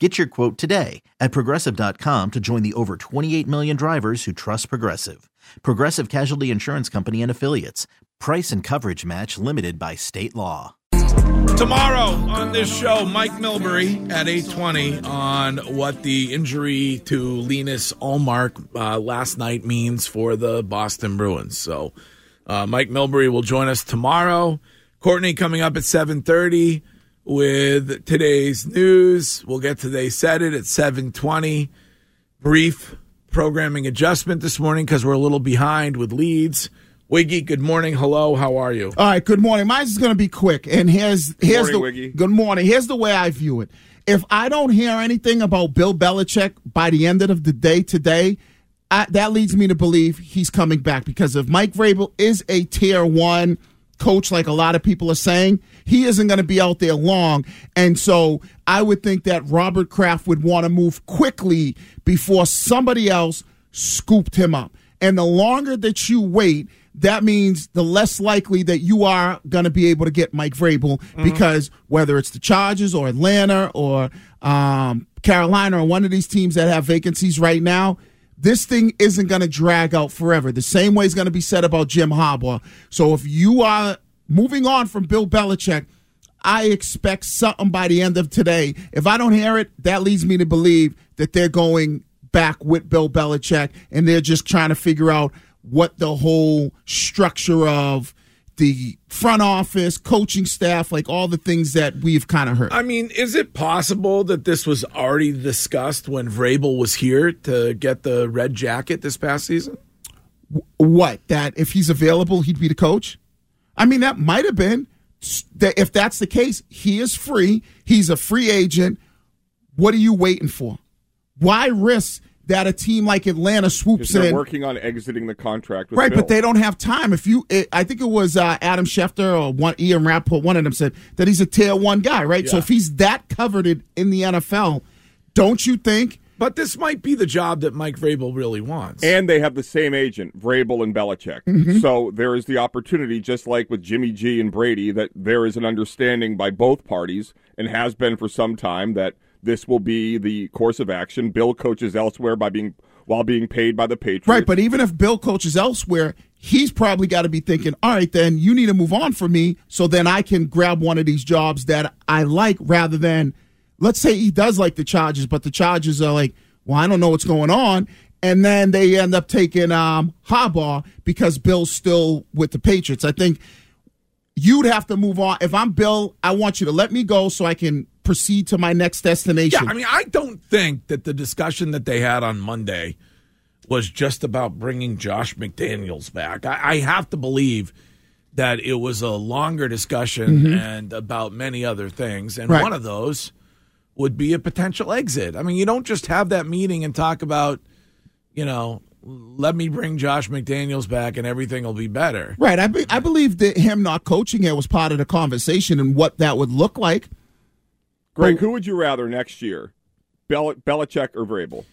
Get your quote today at progressive.com to join the over 28 million drivers who trust Progressive. Progressive Casualty Insurance Company and Affiliates. Price and coverage match limited by state law. Tomorrow on this show, Mike Milbury at 820 on what the injury to Linus Ullmark uh, last night means for the Boston Bruins. So uh, Mike Milbury will join us tomorrow. Courtney coming up at 730 with today's news. We'll get to They Said It at 720. Brief programming adjustment this morning because we're a little behind with leads. Wiggy, good morning. Hello, how are you? All right, good morning. Mine's is going to be quick, and here's here's morning, the Wiggy. good morning. Here's the way I view it. If I don't hear anything about Bill Belichick by the end of the day today, I, that leads me to believe he's coming back because if Mike Vrabel is a tier one coach, like a lot of people are saying, he isn't going to be out there long. And so I would think that Robert Kraft would want to move quickly before somebody else scooped him up. And the longer that you wait, that means the less likely that you are going to be able to get Mike Vrabel because whether it's the Chargers or Atlanta or um, Carolina or one of these teams that have vacancies right now, this thing isn't going to drag out forever. The same way is going to be said about Jim Harbaugh. So if you are moving on from Bill Belichick, I expect something by the end of today. If I don't hear it, that leads me to believe that they're going back with Bill Belichick and they're just trying to figure out what the whole structure of the front office, coaching staff, like all the things that we've kind of heard. I mean, is it possible that this was already discussed when Vrabel was here to get the red jacket this past season? what that if he's available he'd be the coach i mean that might have been if that's the case he is free he's a free agent what are you waiting for why risk that a team like atlanta swoops They're in working on exiting the contract with right Bill. but they don't have time if you it, i think it was uh, adam schefter or one ian rapoport one of them said that he's a tier one guy right so if he's that coveted in the nfl don't you think But this might be the job that Mike Vrabel really wants. And they have the same agent, Vrabel and Belichick. Mm-hmm. So there is the opportunity, just like with Jimmy G and Brady, that there is an understanding by both parties and has been for some time that this will be the course of action. Bill coaches elsewhere by being while being paid by the Patriots. Right, but even if Bill coaches elsewhere, he's probably got to be thinking, all right, then you need to move on for me so then I can grab one of these jobs that I like rather than, let's say he does like the Chargers, but the Chargers are like, well, I don't know what's going on. And then they end up taking um, Harbaugh because Bill's still with the Patriots. I think you'd have to move on. If I'm Bill, I want you to let me go so I can proceed to my next destination. Yeah, I mean, I don't think that the discussion that they had on Monday was just about bringing Josh McDaniels back. I, I have to believe that it was a longer discussion mm-hmm. and about many other things, and Right. one of those would be a potential exit. I mean, you don't just have that meeting and talk about, you know, let me bring Josh McDaniels back and everything will be better. Right. I, be, I believe that him not coaching it was part of the conversation and what that would look like. Greg, who would you rather next year, Bel- Belichick or Vrabel?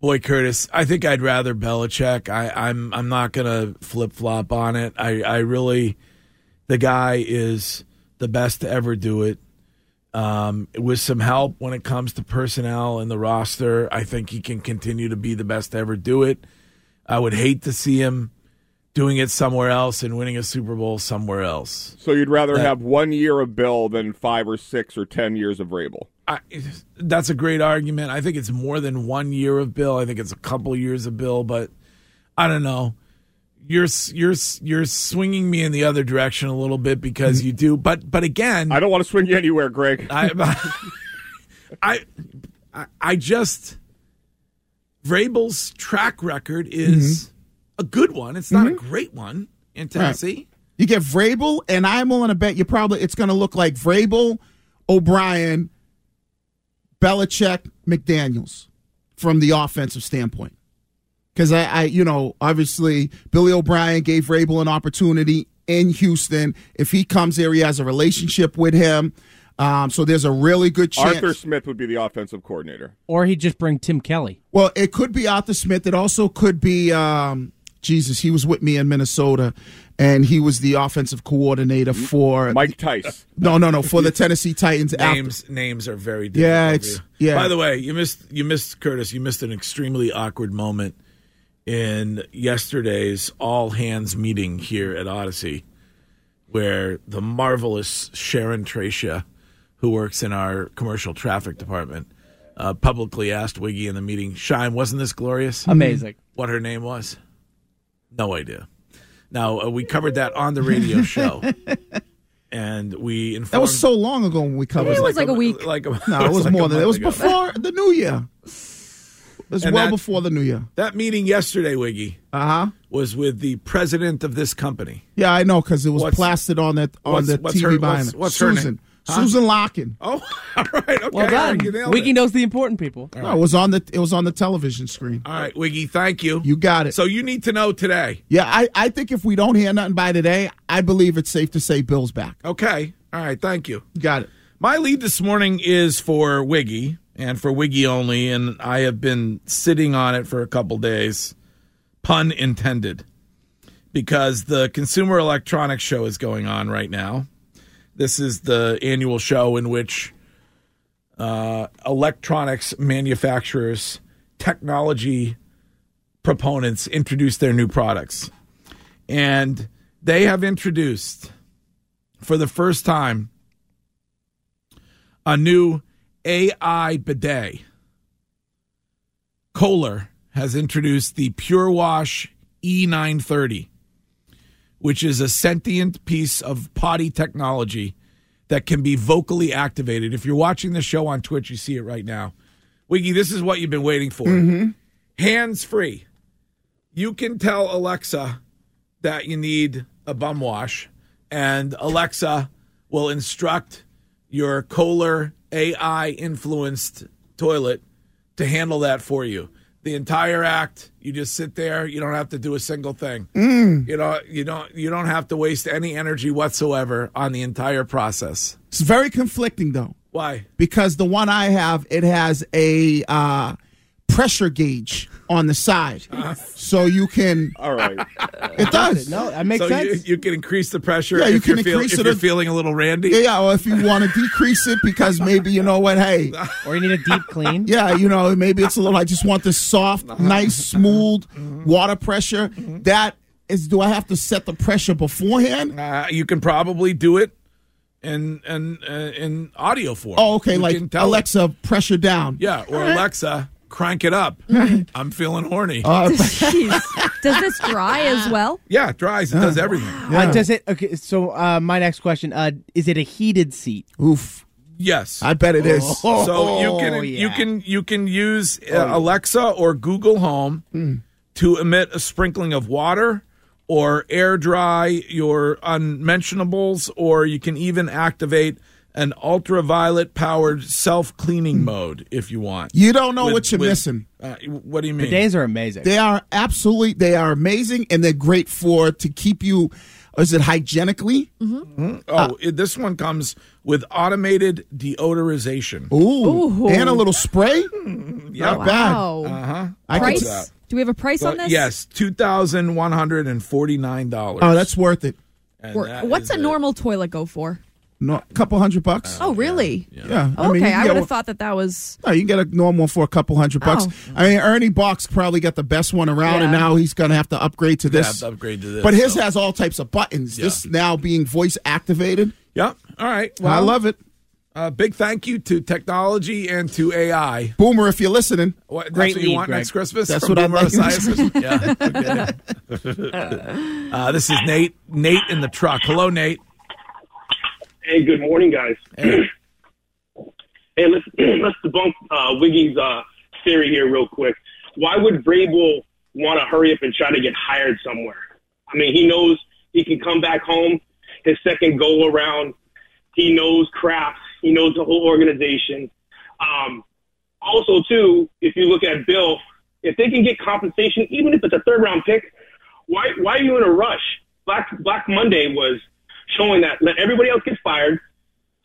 Boy, Curtis, I think I'd rather Belichick. I, I'm I'm not gonna flip flop on it. I, I really, the guy is the best to ever do it. Um, with some help when it comes to personnel and the roster, I think he can continue to be the best to ever do it. I would hate to see him doing it somewhere else and winning a Super Bowl somewhere else. So you'd rather That- have one year of Bill than five or six or ten years of Vrabel. I, that's a great argument. I think it's more than one year of Bill. I think it's a couple years of Bill, but I don't know. You're you're you're swinging me in the other direction a little bit because you do, but but again, I don't want to swing you anywhere, Greg. I, I, I, I just Vrabel's track record is mm-hmm. A good one. It's not a great one in Tennessee. You get Vrabel, and I'm willing to bet you probably it's going to look like Vrabel, O'Brien, Belichick, McDaniels from the offensive standpoint. Because I, I, you know, obviously Billy O'Brien gave Vrabel an opportunity in Houston. If he comes here, he has a relationship with him. Um, so there's a really good chance. Arthur Smith would be the offensive coordinator. Or he'd just bring Tim Kelly. Well, it could be Arthur Smith. It also could be um, Jesus. He was with me in Minnesota, and he was the offensive coordinator for Mike Tice. No, no, no, for the Tennessee Titans. after- Names names are very Yeah, it's- yeah. By the way, you missed you missed Curtis. You missed an extremely awkward moment in yesterday's all hands meeting here at Odyssey, where the marvelous Sharon Tracia, who works in our commercial traffic department, uh, publicly asked Wiggy in the meeting, "Shine, wasn't this glorious?" Amazing. What her name was? No idea. Now uh, we covered that on the radio show, and we informed. That was so long ago when we covered It it. was like a week. Like a, No, it was like more than it was ago. before the New Year. It was And well that- before the New Year. That meeting yesterday, Wiggy, Uh huh. was with the president of this company. Yeah, I know because it was What's- plastered on that on what's- the what's TV her- behind what's- it. what's her Susan. Name? Huh? Susan Larkin. Oh, all right. Okay. Well done. right, you nailed it. knows the important people. No, it was on the it was on the television screen. All right, Wiggy, thank you. You got it. So you need to know today. yeah, I, I think if we don't hear nothing by today, I believe it's safe to say Bill's back. Okay. All right, thank you. You got it. My lead this morning is for Wiggy and for Wiggy only, and I have been sitting on it for a couple days, pun intended, because the Consumer Electronics Show is going on right now. This is the annual show in which uh, electronics manufacturers, technology proponents introduce their new products. And they have introduced, for the first time, a new AI bidet. Kohler has introduced the Pure Wash E930, which is a sentient piece of potty technology that can be vocally activated. If you're watching the show on Twitch, you see it right now. Wiggy, this is what you've been waiting for. Mm-hmm. Hands free. You can tell Alexa that you need a bum wash, and Alexa will instruct your Kohler AI influenced toilet to handle that for you. The entire act, you just sit there. You don't have to do a single thing. You know, you don't. You don't have to waste any energy whatsoever on the entire process. It's very conflicting though, Why? because the one I have it has a uh, pressure gauge on the side, Uh-huh. so you can. All right. It does. No, that makes so sense. you can increase the pressure Yeah, you if you're can feel- increase if it you're feeling a little randy. Yeah, yeah. Or if you want to decrease it because maybe you know what? Hey, or you need a deep clean. yeah, you know maybe it's a little. I just want this soft, Uh-huh. nice, smooth Mm-hmm. water pressure. That is. Do I have to set the pressure beforehand? Uh, you can probably do it in in uh, in audio form. Oh, okay. You like can tell it. Alexa, pressure down. Yeah, or Alexa, crank it up. I'm feeling horny. Uh, Jeez. Does this dry as well? yeah, it dries. It does everything. Uh, does it? Okay. So uh, my next question: uh, Is it a heated seat? oof. Yes. I bet it is. so you can Oh, you yeah. can you can use uh, Alexa or Google Home Hmm. to emit a sprinkling of water or air dry your unmentionables or you can even activate an ultraviolet powered self cleaning mode if you want. You don't know With- what you're with- missing. Uh, what do you mean? Bidets are amazing. They are absolutely they are amazing and they're great for to keep you is it hygienically? Oh, it, this one comes with automated deodorization. Ooh. Ooh. And a little spray? Yeah. Not bad. Wow. Uh-huh. I could price? that. Do we have a price on But this? yes, two thousand one hundred and forty nine dollars. Oh, that's worth it. Or- what's a normal toilet go for? No, a couple hundred bucks. Oh, really? yeah. Oh, mean, okay, you I would have one- thought that that was. No, you can get a normal for a couple hundred bucks. Oh. I mean, Ernie Boch probably got the best one around, and now he's going to have to upgrade to They this. have to upgrade to this. but his so- has all types of buttons. Yeah. This now being voice activated. Yep. All right. I love it. Uh, big thank you to technology and to AI. Boomer, if you're listening, What, that's Great what you lead, want Greg. next Christmas? That's from what I'd Boomer like. Yeah. Okay. uh, this is Nate. Nate in the truck. Hello, Nate. Hey, good morning, guys. Hey. Hey, let's let's debunk uh, Wiggy's uh, theory here real quick. Why would Vrabel want to hurry up and try to get hired somewhere? I mean, he knows he can come back home his second go around. He knows Kraft. He knows the whole organization. Um, also, too, if you look at Bill, if they can get compensation, even if it's a third round pick, why why are you in a rush? Black Black Monday was showing that let everybody else get fired,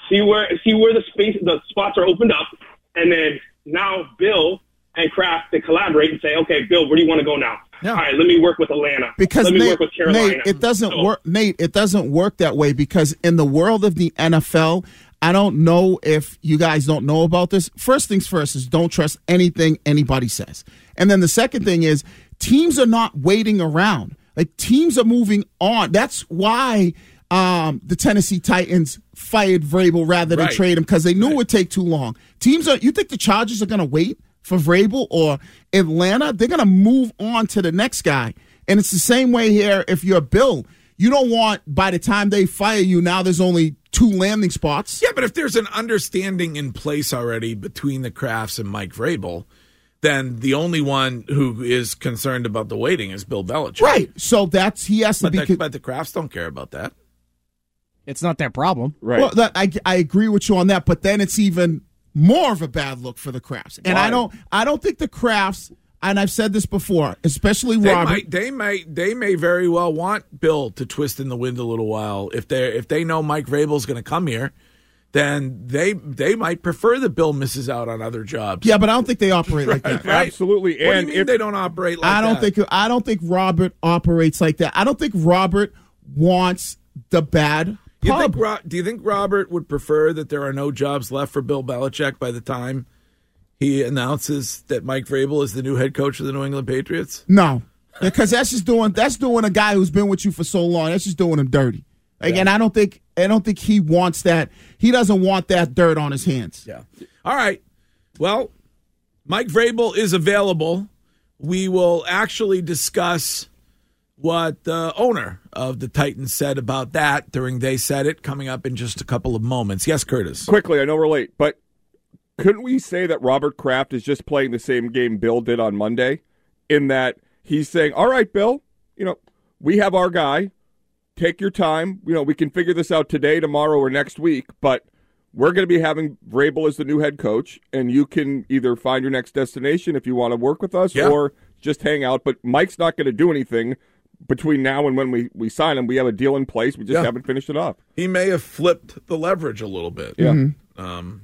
see where see where the space the spots are opened up, and then now Bill and Kraft they collaborate and say, okay, Bill, where do you want to go now? Yeah. All right, let me work with Atlanta. because let me Nate, work with Carolina. Nate, it doesn't So- work. Nate, it doesn't work that way because in the world of the NFL, I don't know if you guys don't know about this. First things first is don't trust anything anybody says, and then the second thing is teams are not waiting around. Like teams are moving on. That's why um, the Tennessee Titans fired Vrabel rather than Right. trade him because they knew it would take too long. Teams are. You think the Chargers are going to wait for Vrabel or Atlanta? They're going to move on to the next guy. And it's the same way here. If you're Bill, you don't want by the time they fire you, now there's only two landing spots. Yeah, but if there's an understanding in place already between the Krafts and Mike Vrabel, then the only one who is concerned about the waiting is Bill Belichick. Right. So that's he has to But be. the, but the Krafts don't care about that. It's not their problem. Right. Well, that, I I agree with you on that, but then it's even more of a bad look for the Krafts. And I don't I don't think the Krafts. And I've said this before, especially They Robert. might, they might, they may very well want Bill to twist in the wind a little while. If they if they know Mike Vrabel's going to come here, then they they might prefer that Bill misses out on other jobs. Yeah, but I don't think they operate like that. Right? Absolutely. What do you And mean if- they don't operate like I don't that? think I don't think Robert operates like that. I don't think Robert wants the bad You think, Ro- do you think Robert would prefer that there are no jobs left for Bill Belichick by the time he announces that Mike Vrabel is the new head coach of the New England Patriots? no, because that's just doing that's doing a guy who's been with you for so long. That's just doing him dirty. Like, And I don't think I don't think he wants that. He doesn't want that dirt on his hands. Yeah. All right. Well, Mike Vrabel is available. We will actually discuss what the owner of the Titans said about that during They Said It coming up in just a couple of moments. Yes, Curtis. quickly, I know we're late, but couldn't we say that Robert Kraft is just playing the same game Bill did on Monday? In that he's saying, All right, Bill, you know, we have our guy. Take your time. You know, we can figure this out today, tomorrow, or next week, but we're going to be having Vrabel as the new head coach, and you can either find your next destination if you want to work with us Yeah. or just hang out. But Mike's not going to do anything between now and when we, we sign him. We have a deal in place. We just Yeah. haven't finished it off. He may have flipped the leverage a little bit. Yeah. Um,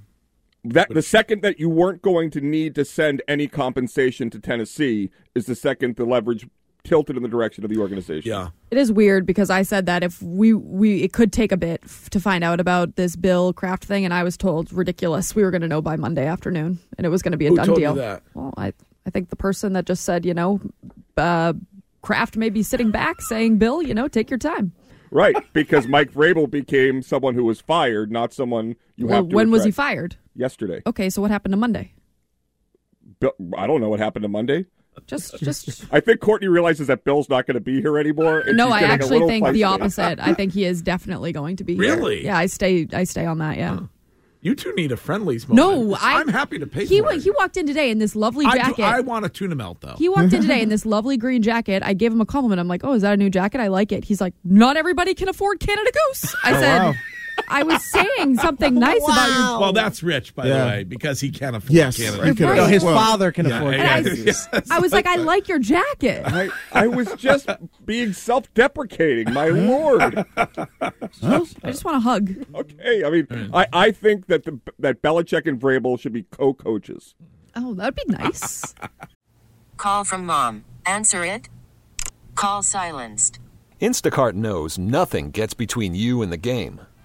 That the second that you weren't going to need to send any compensation to Tennessee is the second the leverage tilted in the direction of the organization. yeah. It is weird because I said that if we we it could take a bit f- to find out about this Bill Kraft thing, and I was told ridiculous. We were going to know by Monday afternoon, and it was going to be a Who done told you deal. that? Well, I I think the person that just said, you know, uh, Kraft may be sitting back saying, Bill, you know, take your time. Right, because Mike Vrabel became someone who was fired, not someone you Well, have to when was he fired? Yesterday. Okay, so what happened to Monday? Bill, I don't know what happened to Monday. Just just I think Courtney realizes that Bill's not going to be here anymore. and no, I actually little think the opposite. I think he is definitely going to be here. Really? Yeah, I stay I stay on that. Yeah. You two need a friendlies moment. No, I, am happy to pay He for it. he walked in today in this lovely I, jacket. do, I want a tuna melt, though. He walked in today in this lovely green jacket. I gave him a compliment. I'm like, "Oh, is that a new jacket? I like it." He's like, "Not everybody can afford Canada Goose." I oh, said, wow. "I was saying something nice about your." well, that's rich, by Yeah. the way, because he can't afford Yes, Canada. he Right. No, his well, father can yeah. afford Yeah, it. I- yes. I was like, "I like your jacket." I, I was just being self-deprecating, my lord. I just want a hug. Okay, I mean, I, I think that the that Belichick and Vrabel should be co-coaches. Oh, that'd be nice. Call from mom. Answer it. Call silenced. Instacart knows nothing gets between you and the game.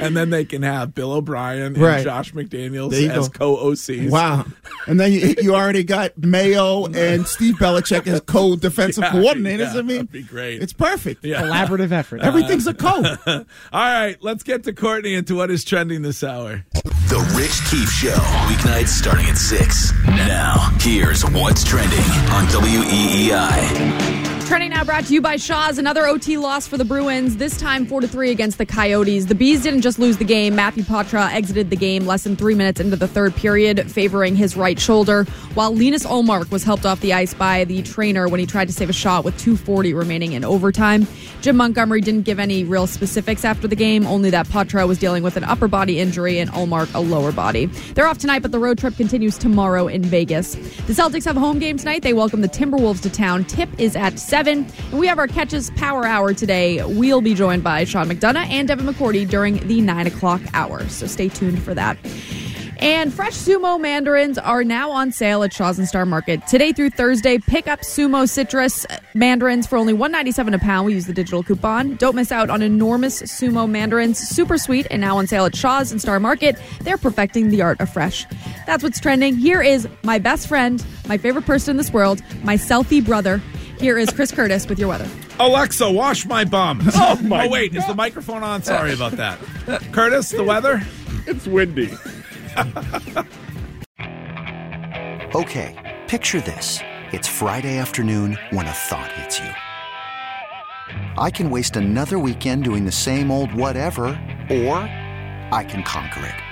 and then they can have Bill O'Brien and Right. Josh McDaniels as co-OCs. Wow. And then you, you already got Mayo and Steve Belichick as co-defensive Yeah, coordinators. yeah, I mean, that'd be great. It's perfect. Yeah. Collaborative effort. Uh, Everything's a co. All right, let's get to Courtney into what is trending this hour. The Rich Keefe Show, weeknights starting at 6. Now, here's what's trending on E WEEI. Trending now brought to you by Shaw's. Another OT loss for the Bruins, this time 4 to 3 against the Coyotes. The Bees didn't just lose the game. Matthew Poitras exited the game less than three minutes into the third period, favoring his right shoulder, while Linus Ullmark was helped off the ice by the trainer when he tried to save a shot with 2.40 remaining in overtime. Jim Montgomery didn't give any real specifics after the game, only that Poitras was dealing with an upper body injury and Ullmark a lower body. They're off tonight, but the road trip continues tomorrow in Vegas. The Celtics have a home game tonight. They welcome the Timberwolves to town. Tip is at 7. And we have our Catches Power Hour today. We'll be joined by Sean McDonough and Devin McCourty during the 9 o'clock hour. So stay tuned for that. And fresh sumo mandarins are now on sale at Shaw's and Star Market. Today through Thursday, pick up sumo citrus mandarins for only $1.97 a pound. We use the digital coupon. Don't miss out on enormous sumo mandarins, super sweet, and now on sale at Shaw's and Star Market. They're perfecting the art of fresh. That's what's trending. Here is my best friend, my favorite person in this world, my selfie brother. Here is Chris Curtis with your weather. Alexa, wash my bum. Oh, my oh, wait, is the microphone on? Sorry about that. Curtis, the weather? It's windy. Okay, picture this. It's Friday afternoon when a thought hits you. I can waste another weekend doing the same old whatever, or I can conquer it.